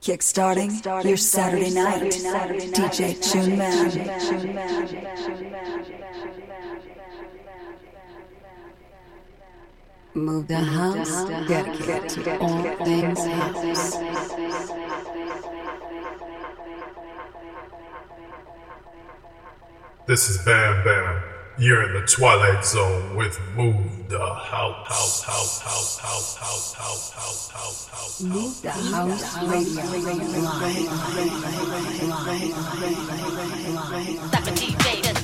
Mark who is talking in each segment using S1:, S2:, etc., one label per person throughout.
S1: Kickstarting your Saturday night. DJ Tune Man. Move the house, dedicated to all things house.
S2: This is Bam Bam. You're in the Twilight Zone with Move the House, House, House, House, House, House, House, House, House, House.
S1: Move the house radio live.
S3: A DJ that's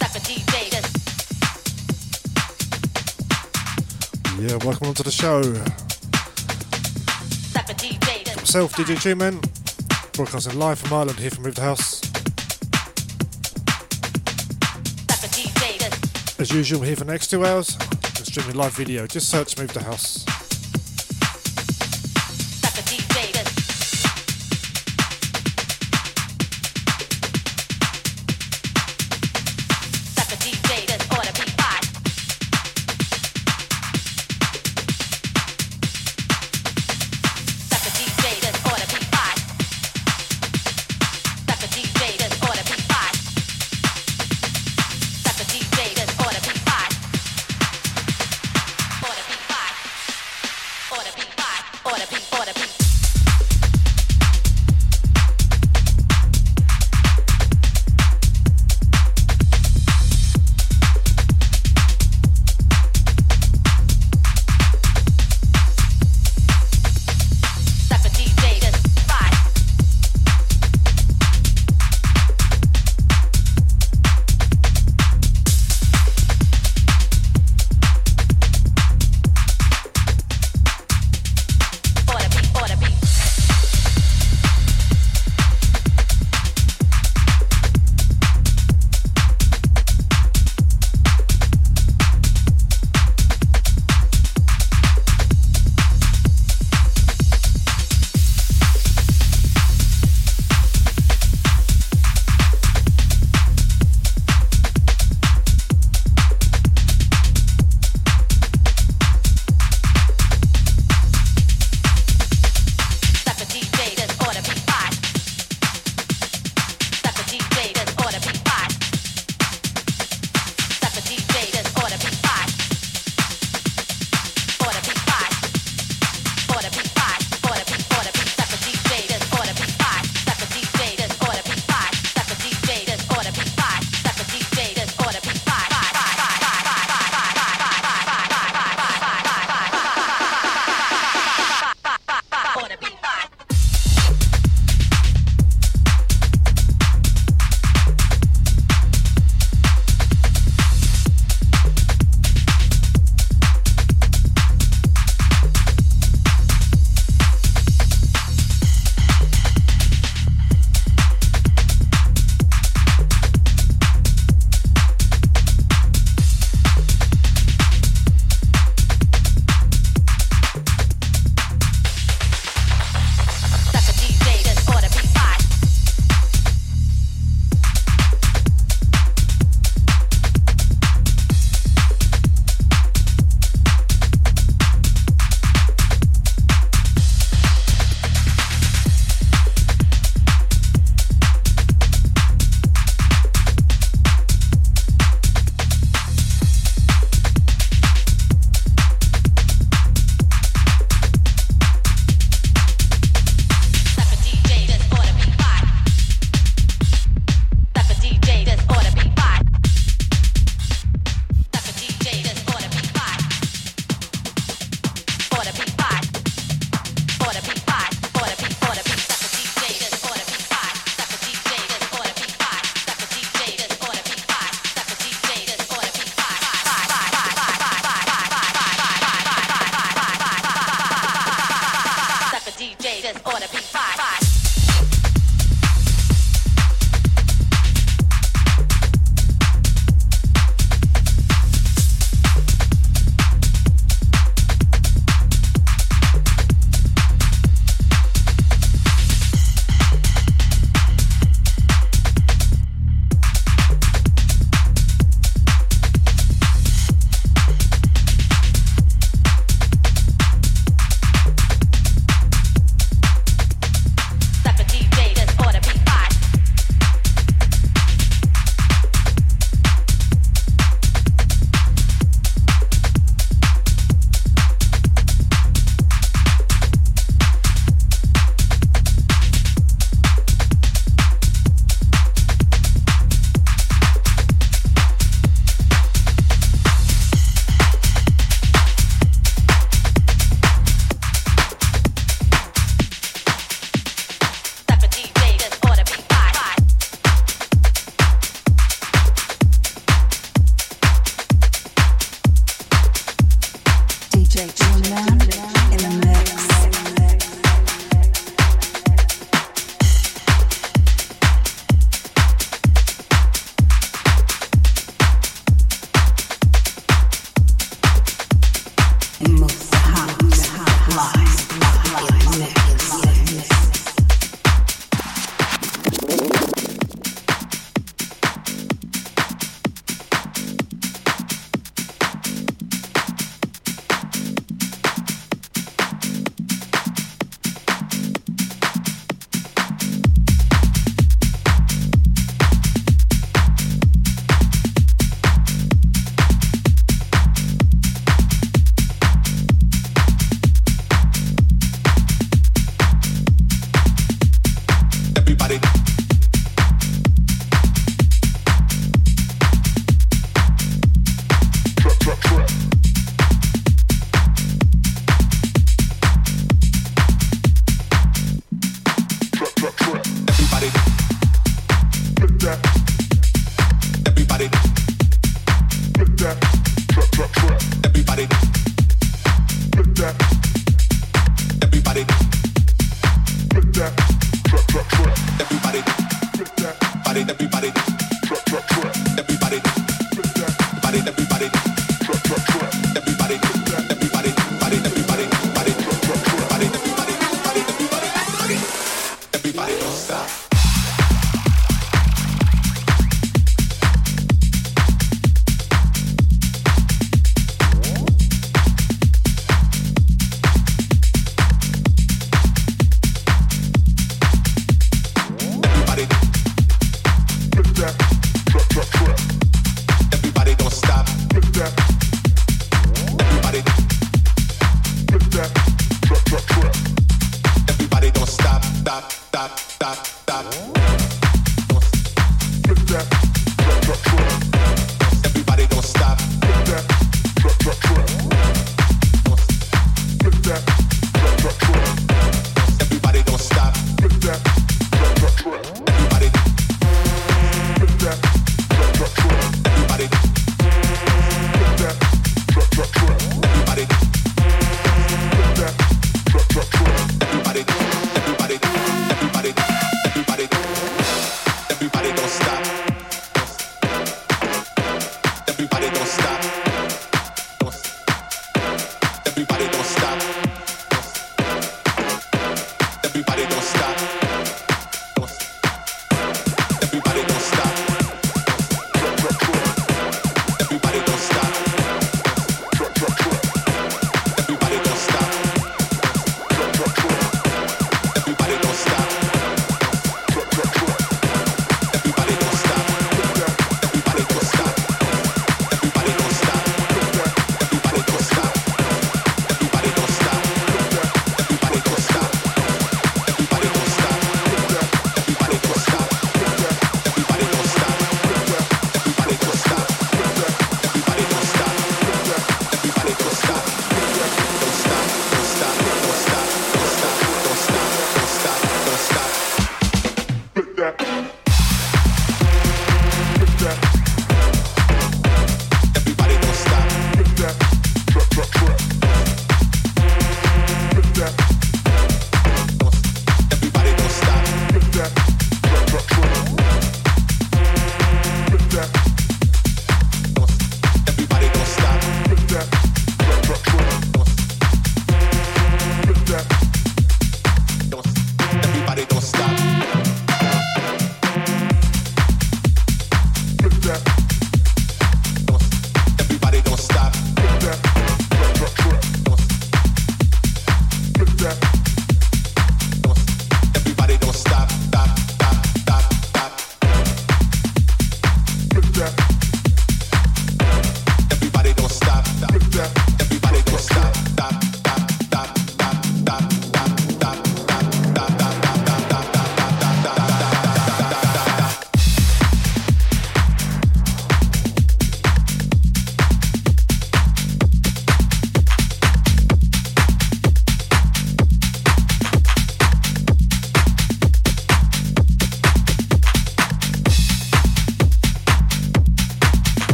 S3: like a DJ
S4: Yeah, welcome onto the show.
S3: like a DJ that's
S4: Myself, DJ Tuneman, broadcasting live from Ireland here from Move the House. As usual, here for the next two hours. And streaming live video. Just search Move the House.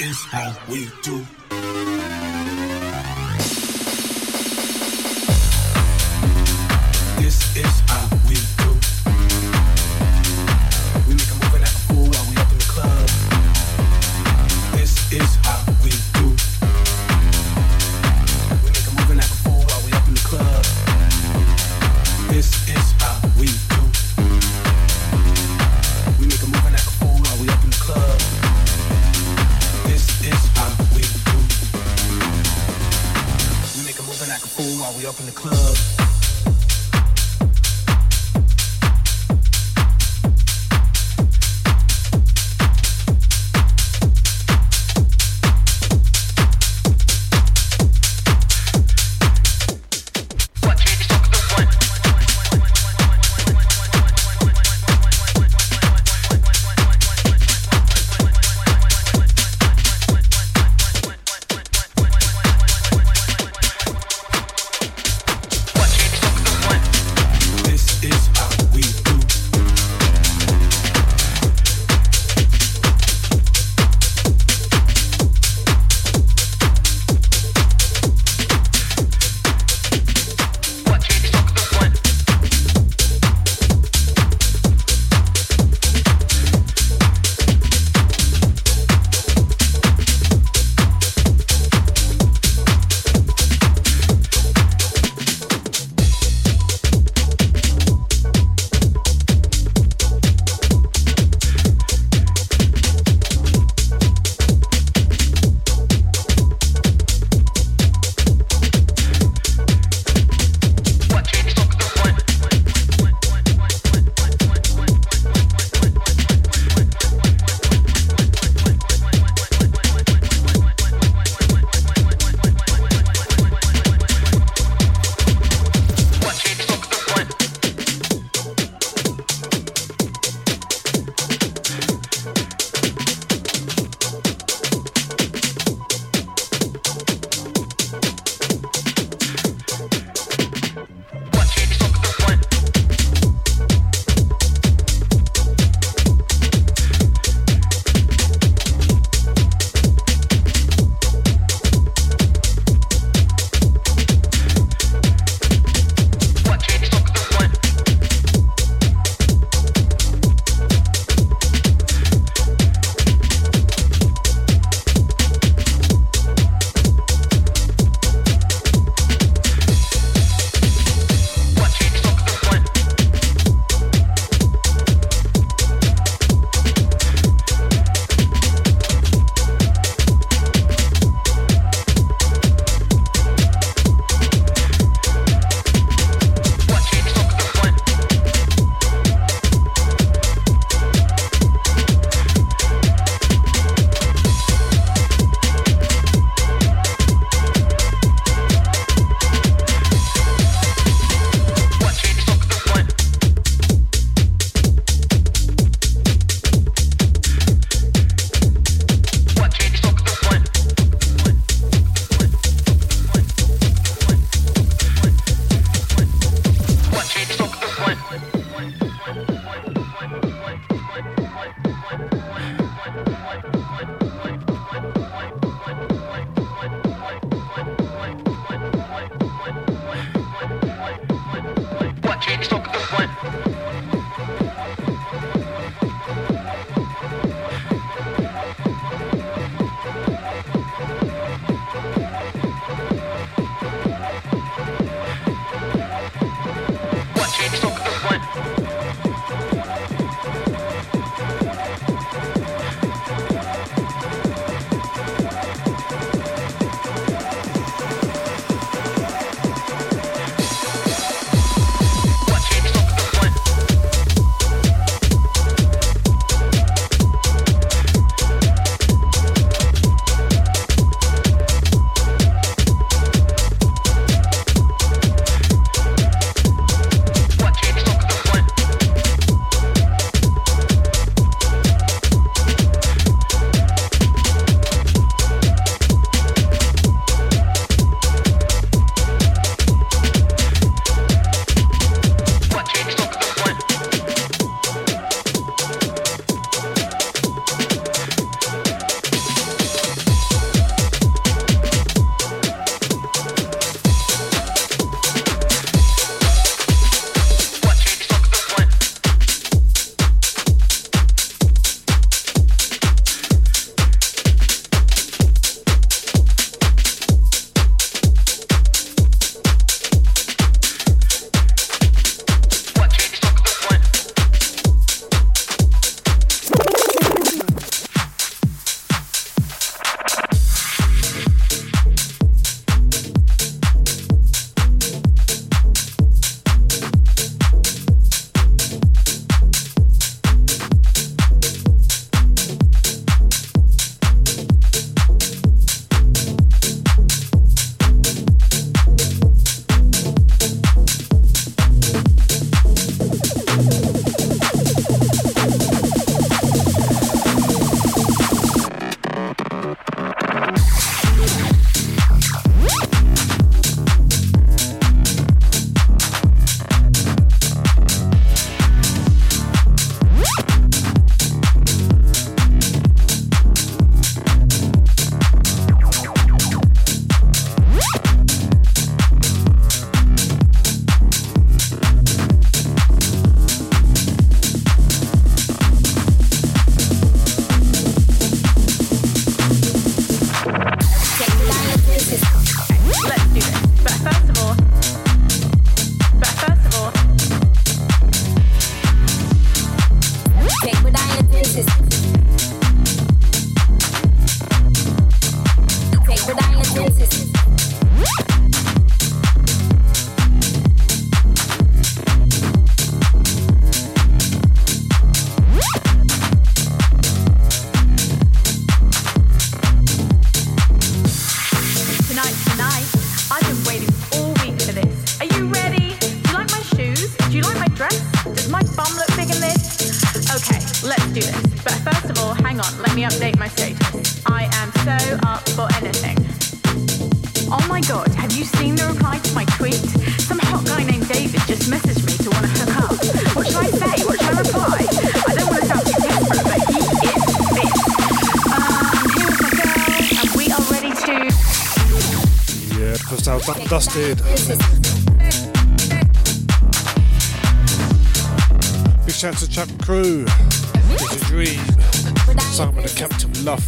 S5: Is how we do.
S6: did. Big shout to Chuck Crew, It's a Dream, Simon the Captain Luff.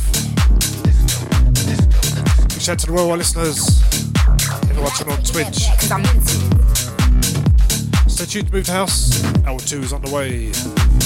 S6: Big shout to the worldwide listeners, everyone watching on Twitch. Stay tuned to Moved House, L2 is on the way.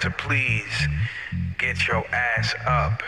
S7: to
S8: please
S9: get your ass up.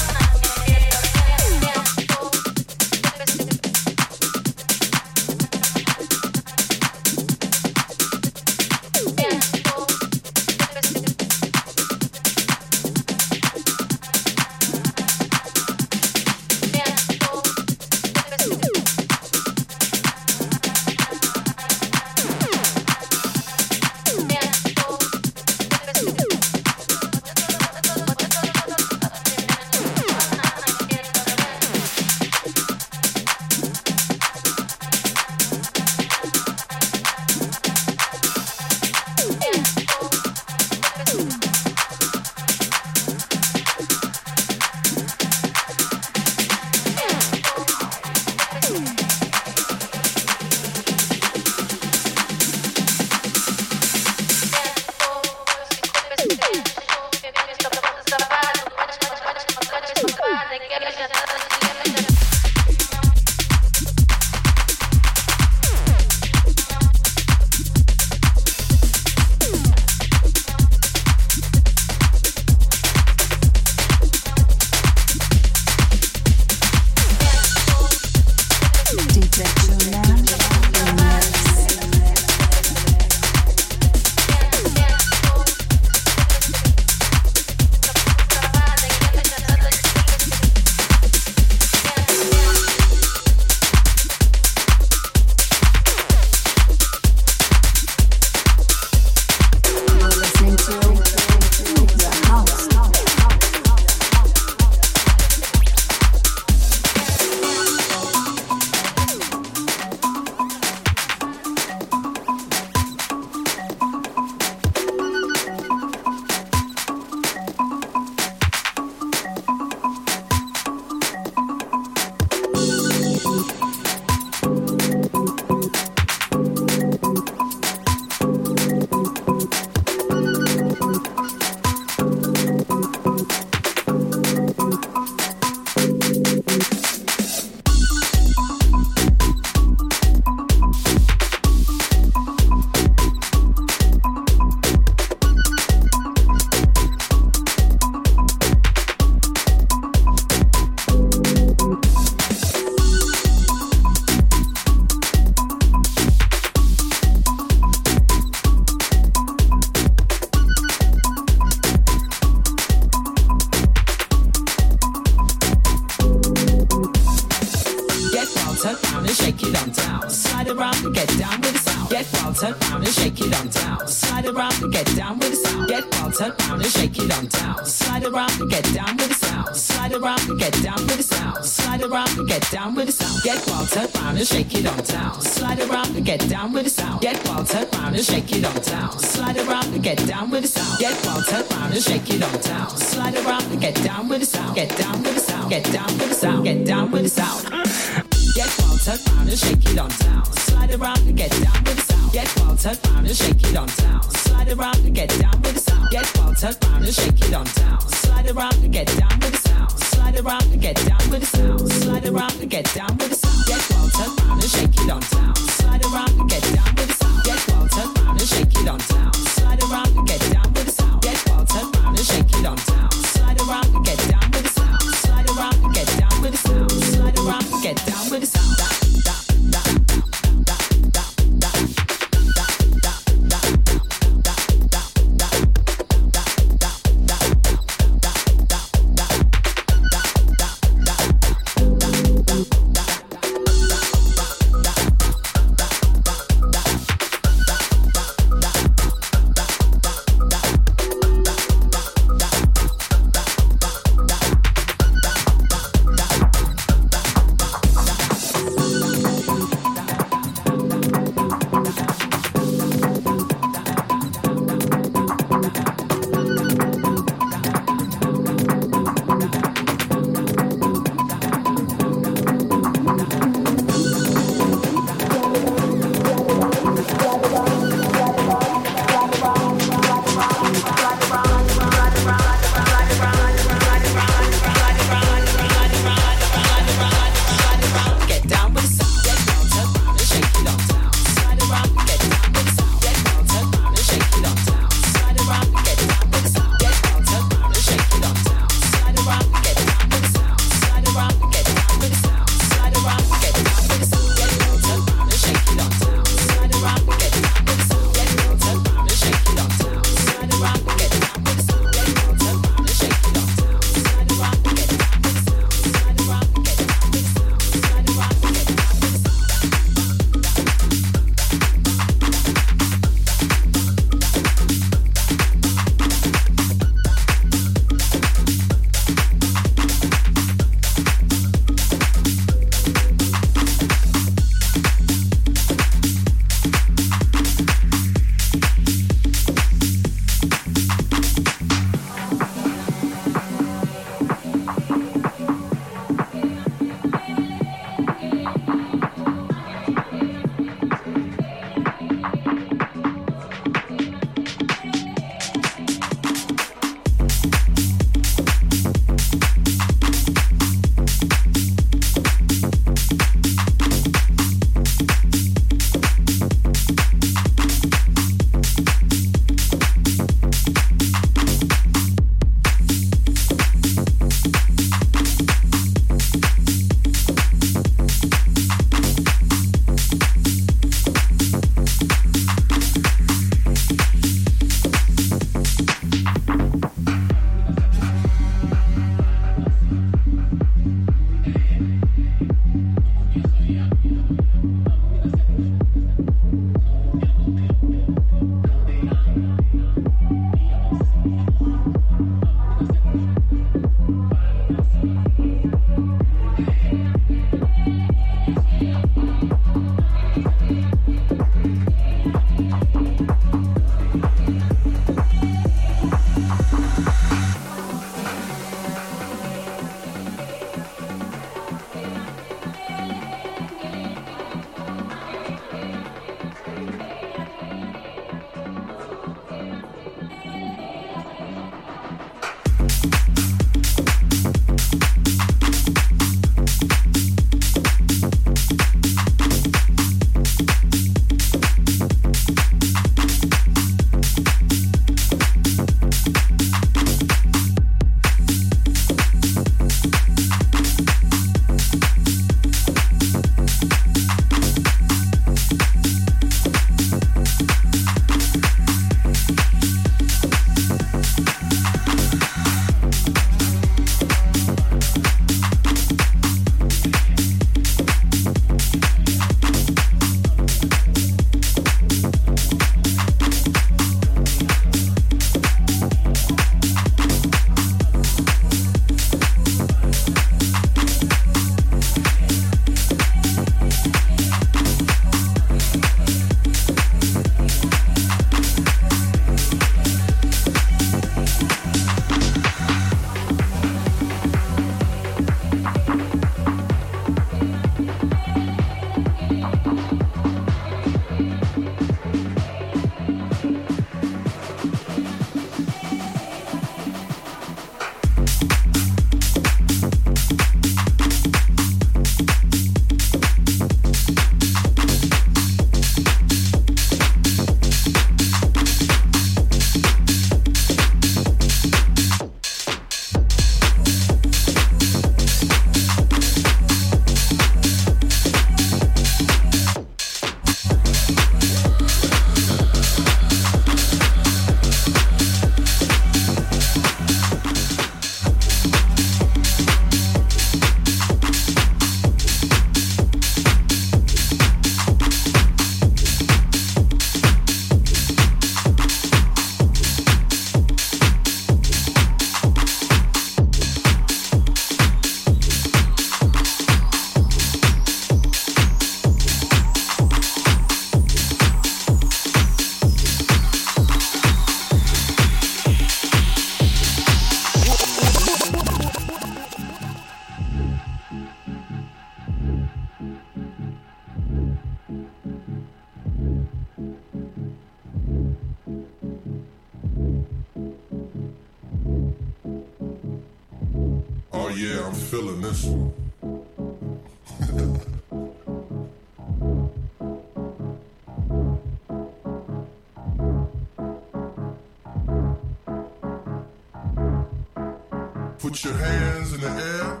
S10: yeah, I'm feeling this one. Put your hands in the air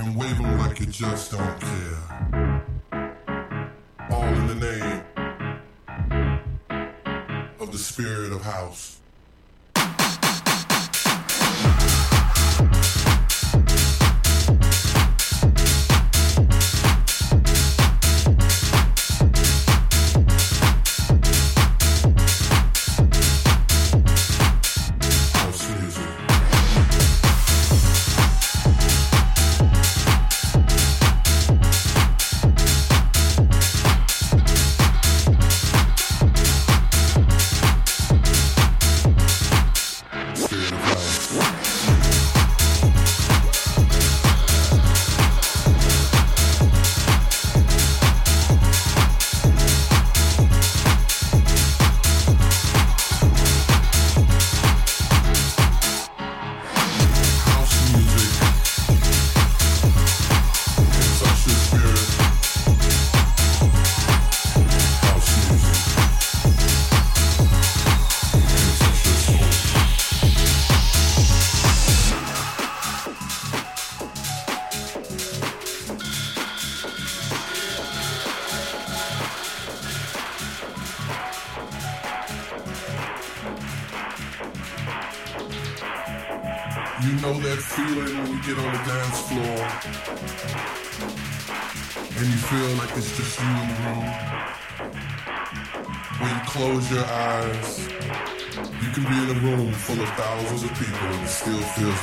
S10: and wave them like you just don't.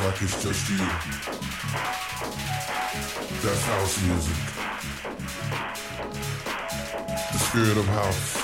S10: like it's just you. That's house music. The spirit of house.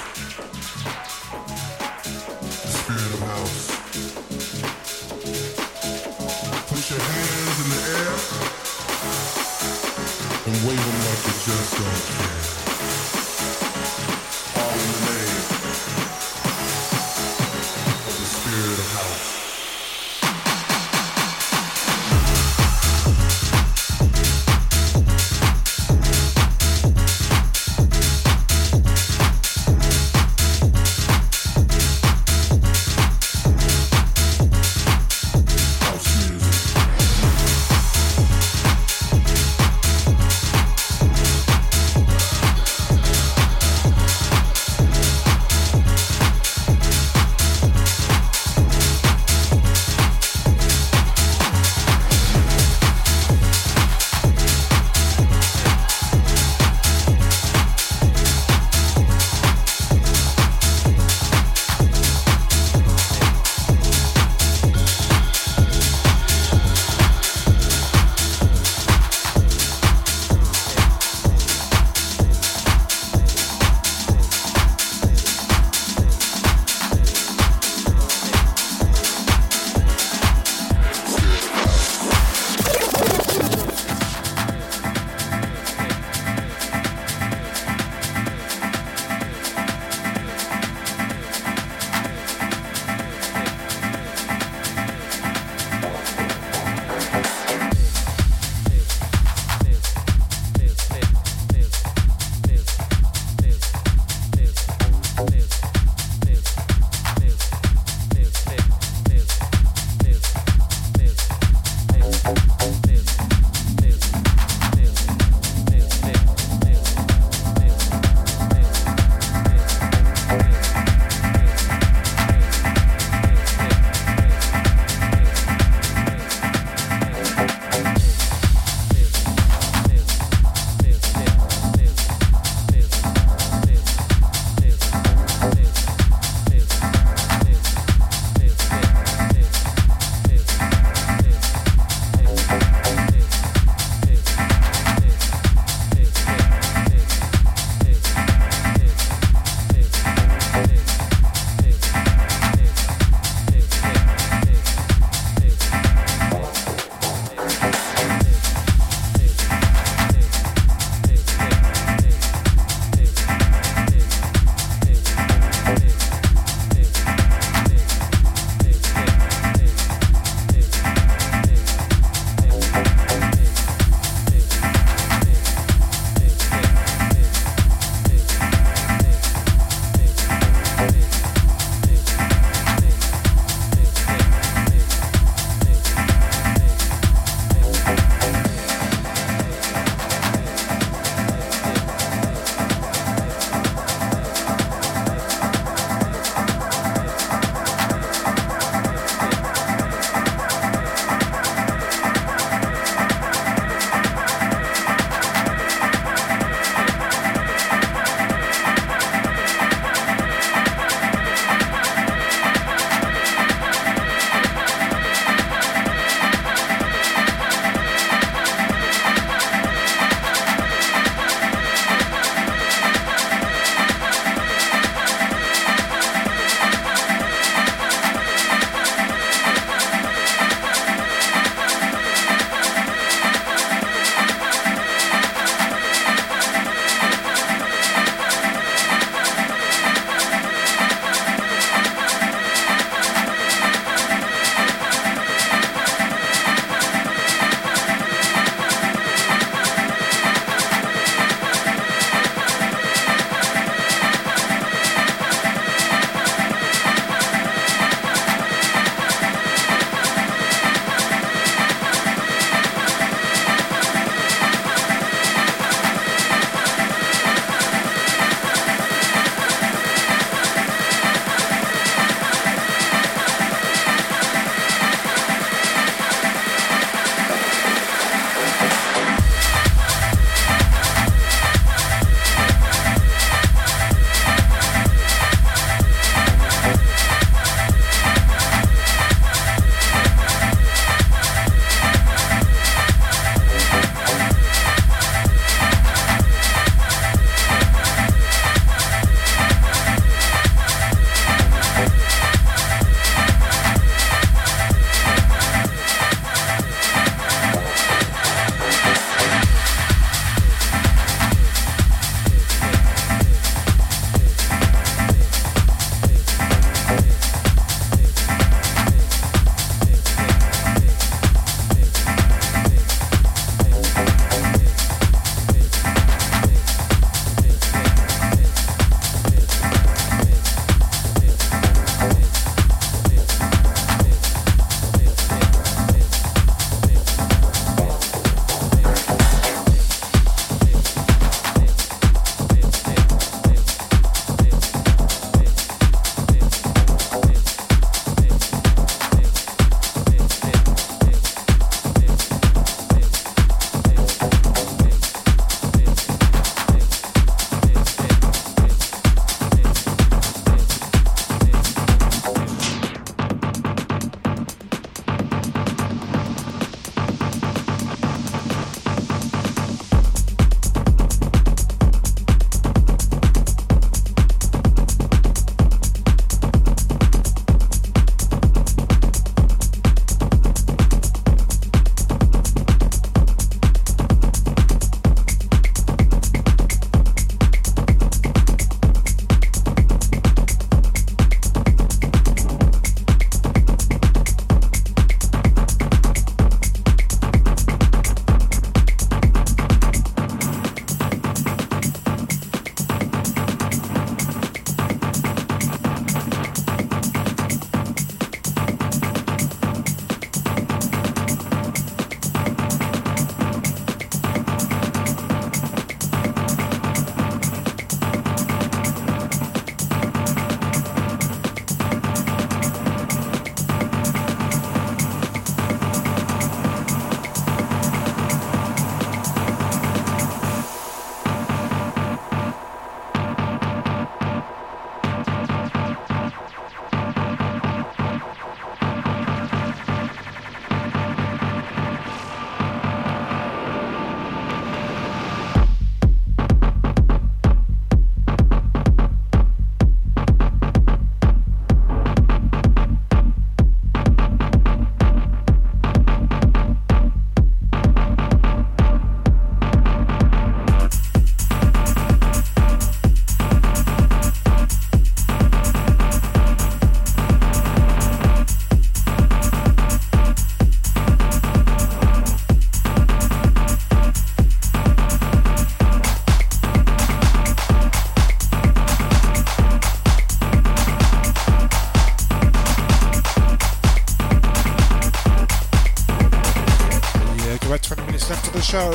S4: Show.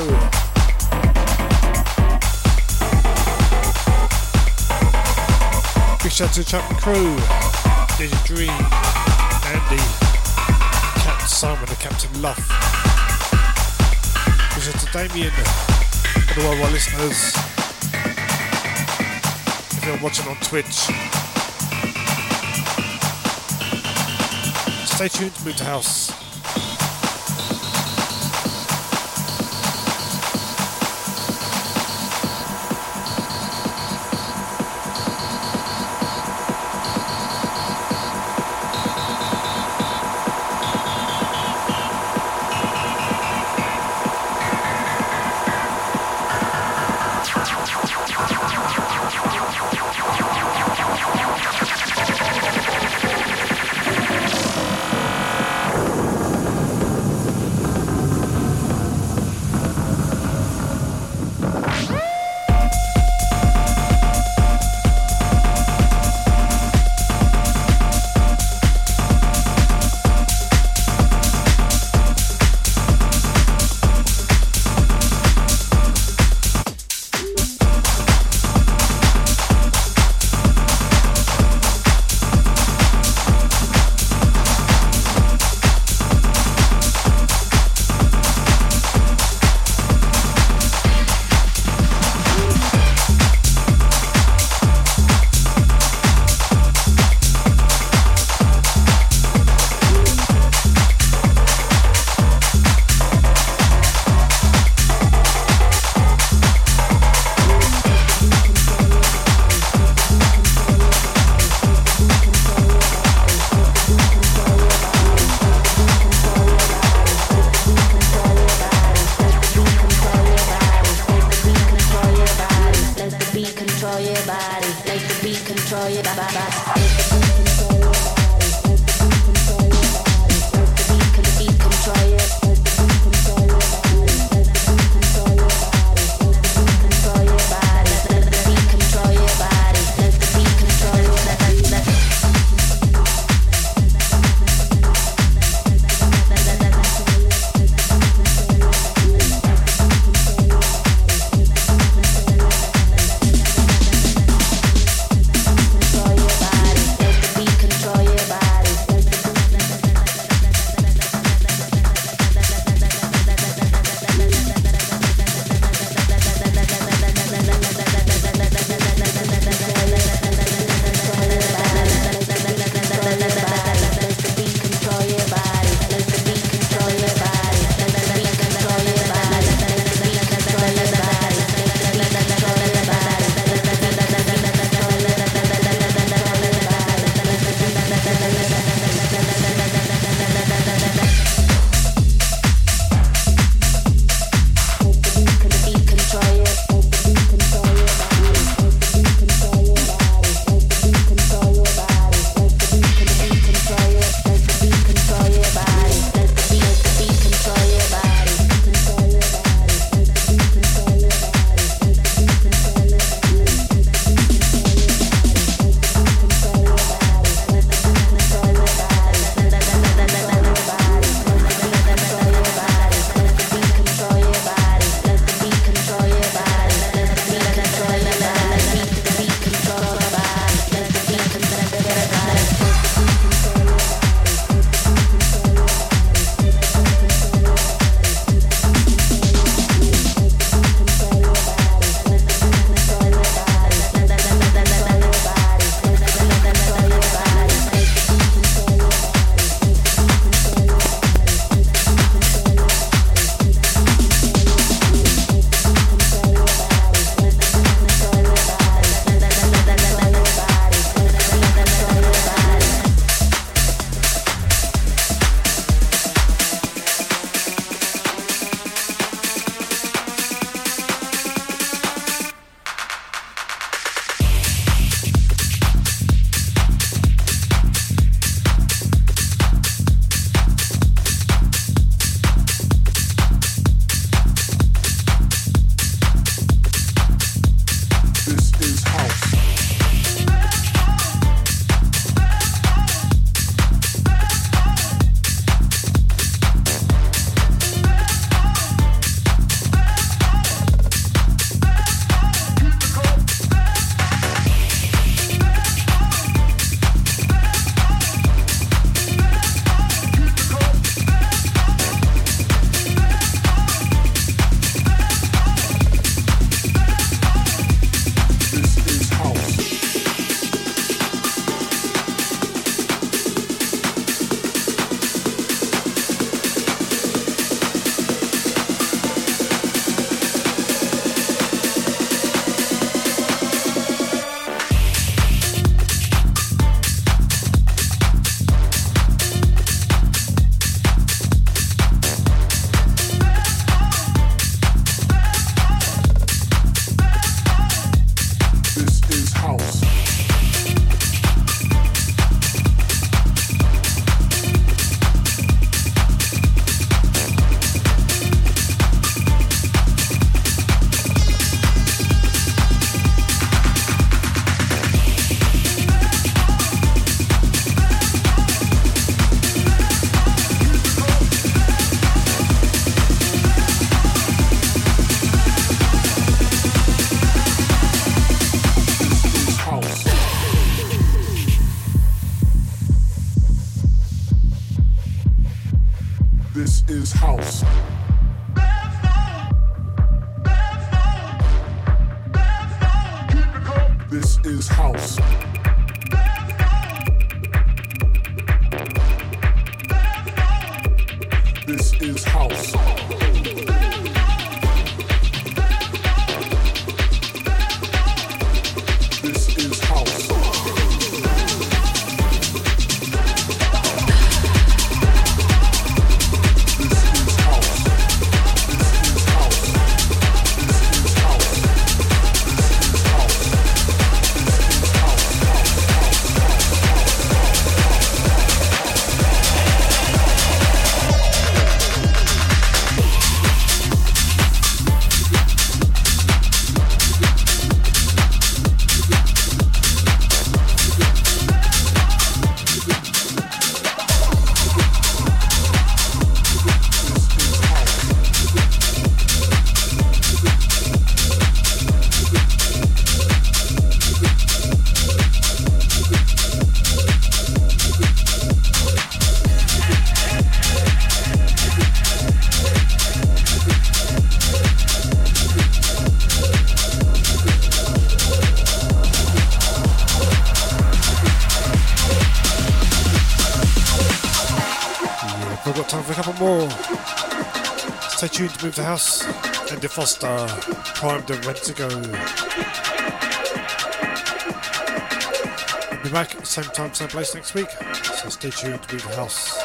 S4: Big shout to the Chapman crew, DJ Dream, Andy, Captain Simon, the Captain Luff. Big shout to Damien, and all of our listeners. If you're watching on Twitch, stay tuned to Move the House. Move the House. Andy Foster, primed and ready to go. We'll be back same time, same place next week. So stay tuned to Move the House.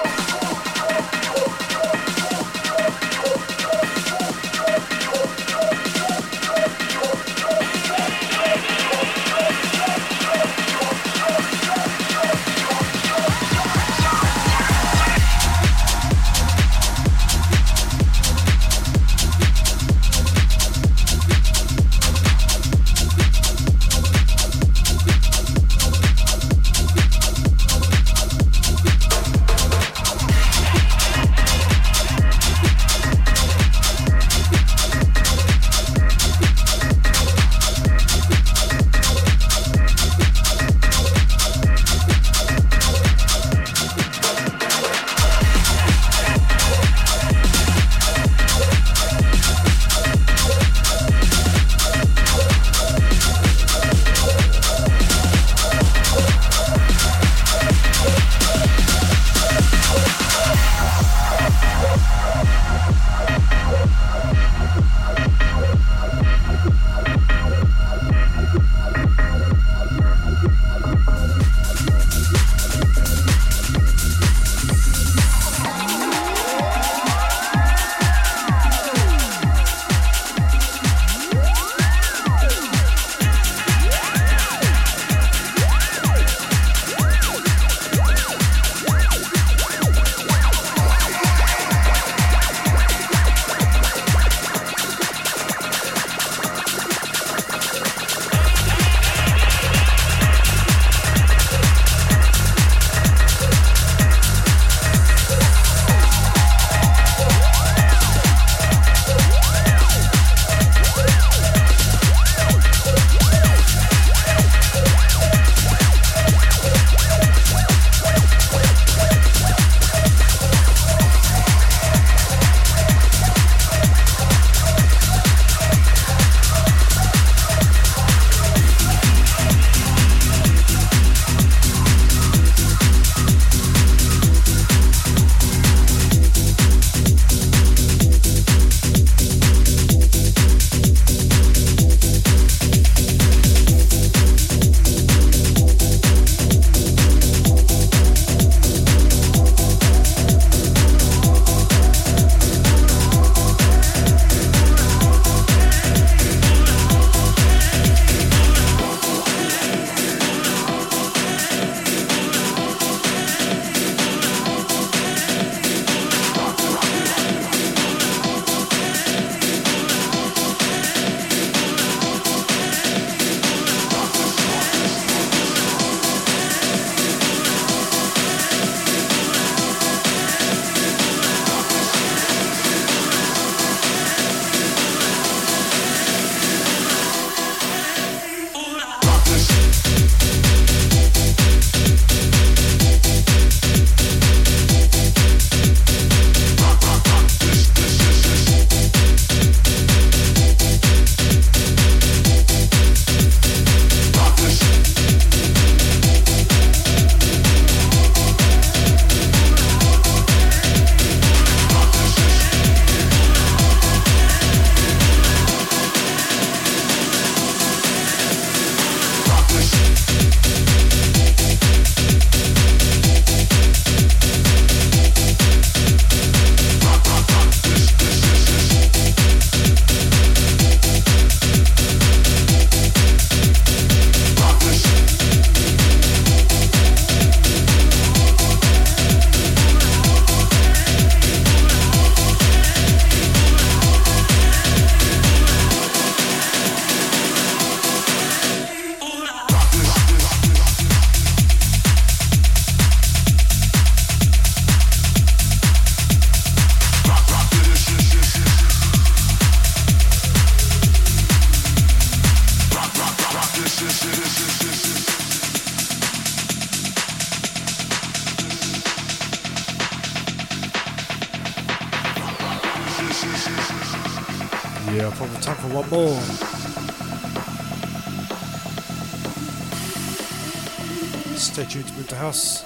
S4: To Move the House.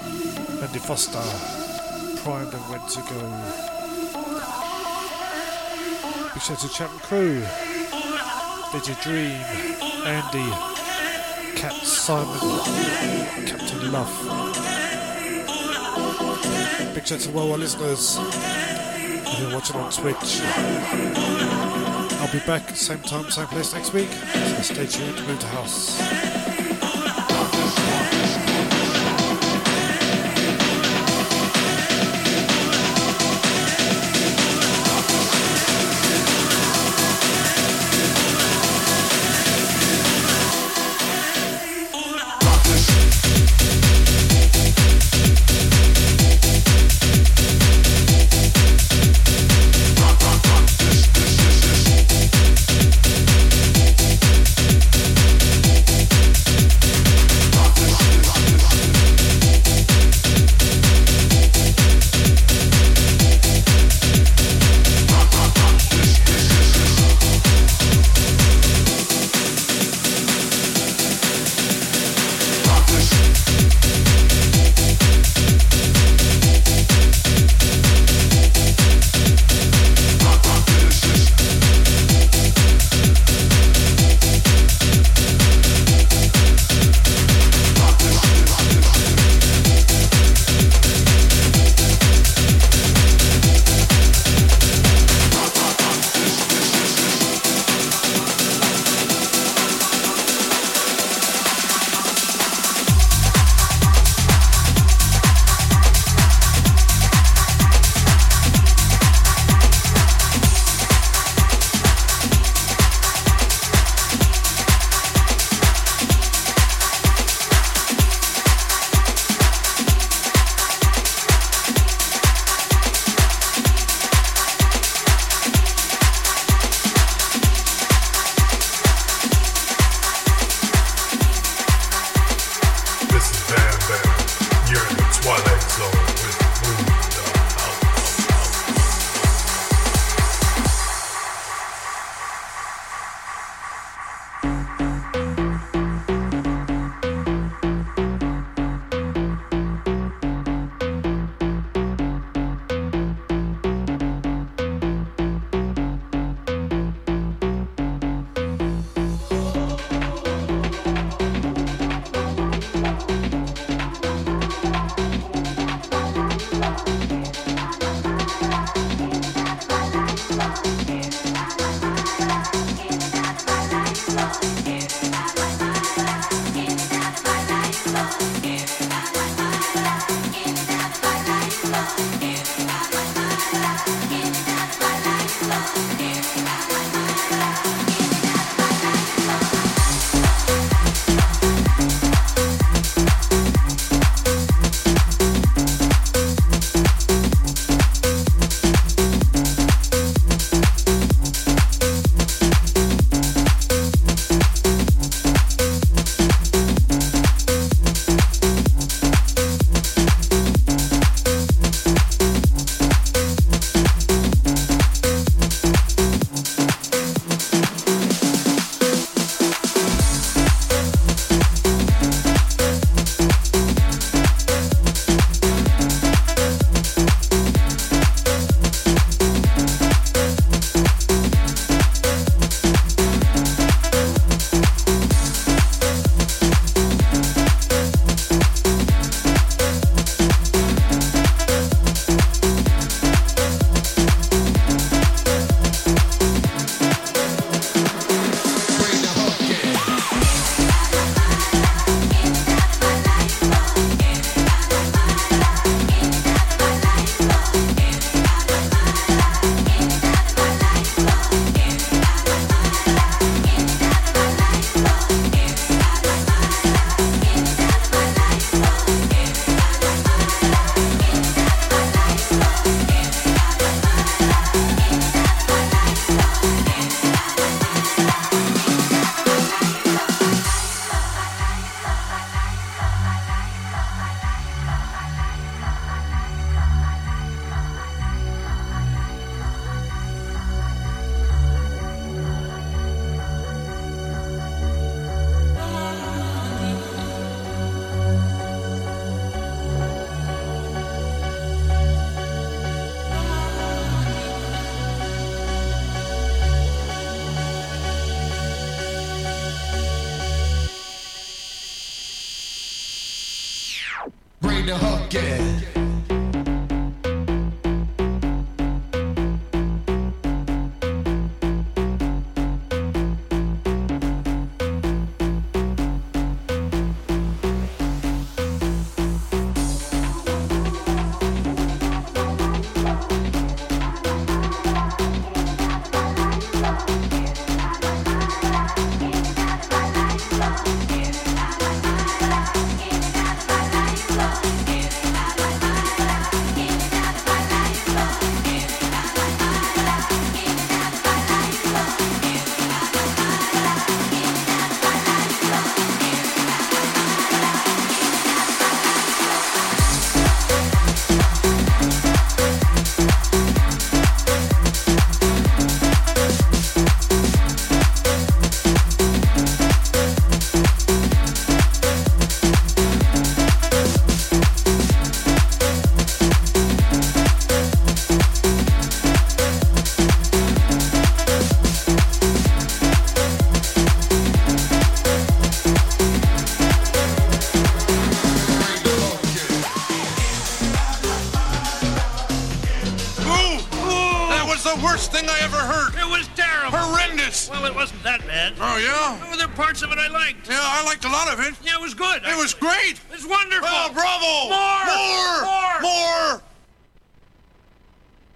S4: Andy Foster, primed and ready to go. Big shout to Chapman Crew, DJ Dream, Andy, Cat Simon, Captain Love. Big shout to all our listeners if you're watching on Twitch. I'll be back same time, same place next week. So stay tuned to Move the House.